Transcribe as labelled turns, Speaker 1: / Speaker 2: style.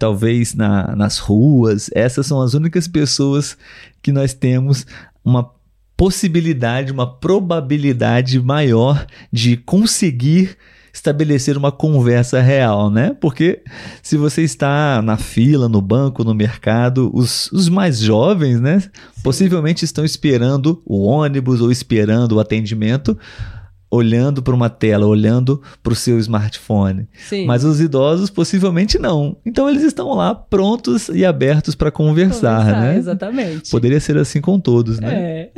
Speaker 1: talvez na, nas ruas. Essas são as únicas pessoas que nós temos uma possibilidade, uma probabilidade maior de conseguir estabelecer uma conversa real, né? Porque se você está na fila, no banco, no mercado, os, os mais jovens, né? Possivelmente estão esperando o ônibus ou esperando o atendimento olhando para uma tela, olhando para o seu smartphone.
Speaker 2: Sim.
Speaker 1: Mas os idosos possivelmente não. Então eles estão lá prontos e abertos para conversar,
Speaker 2: Conversar,
Speaker 1: né?
Speaker 2: Exatamente.
Speaker 1: Poderia ser assim com todos, né?
Speaker 2: É.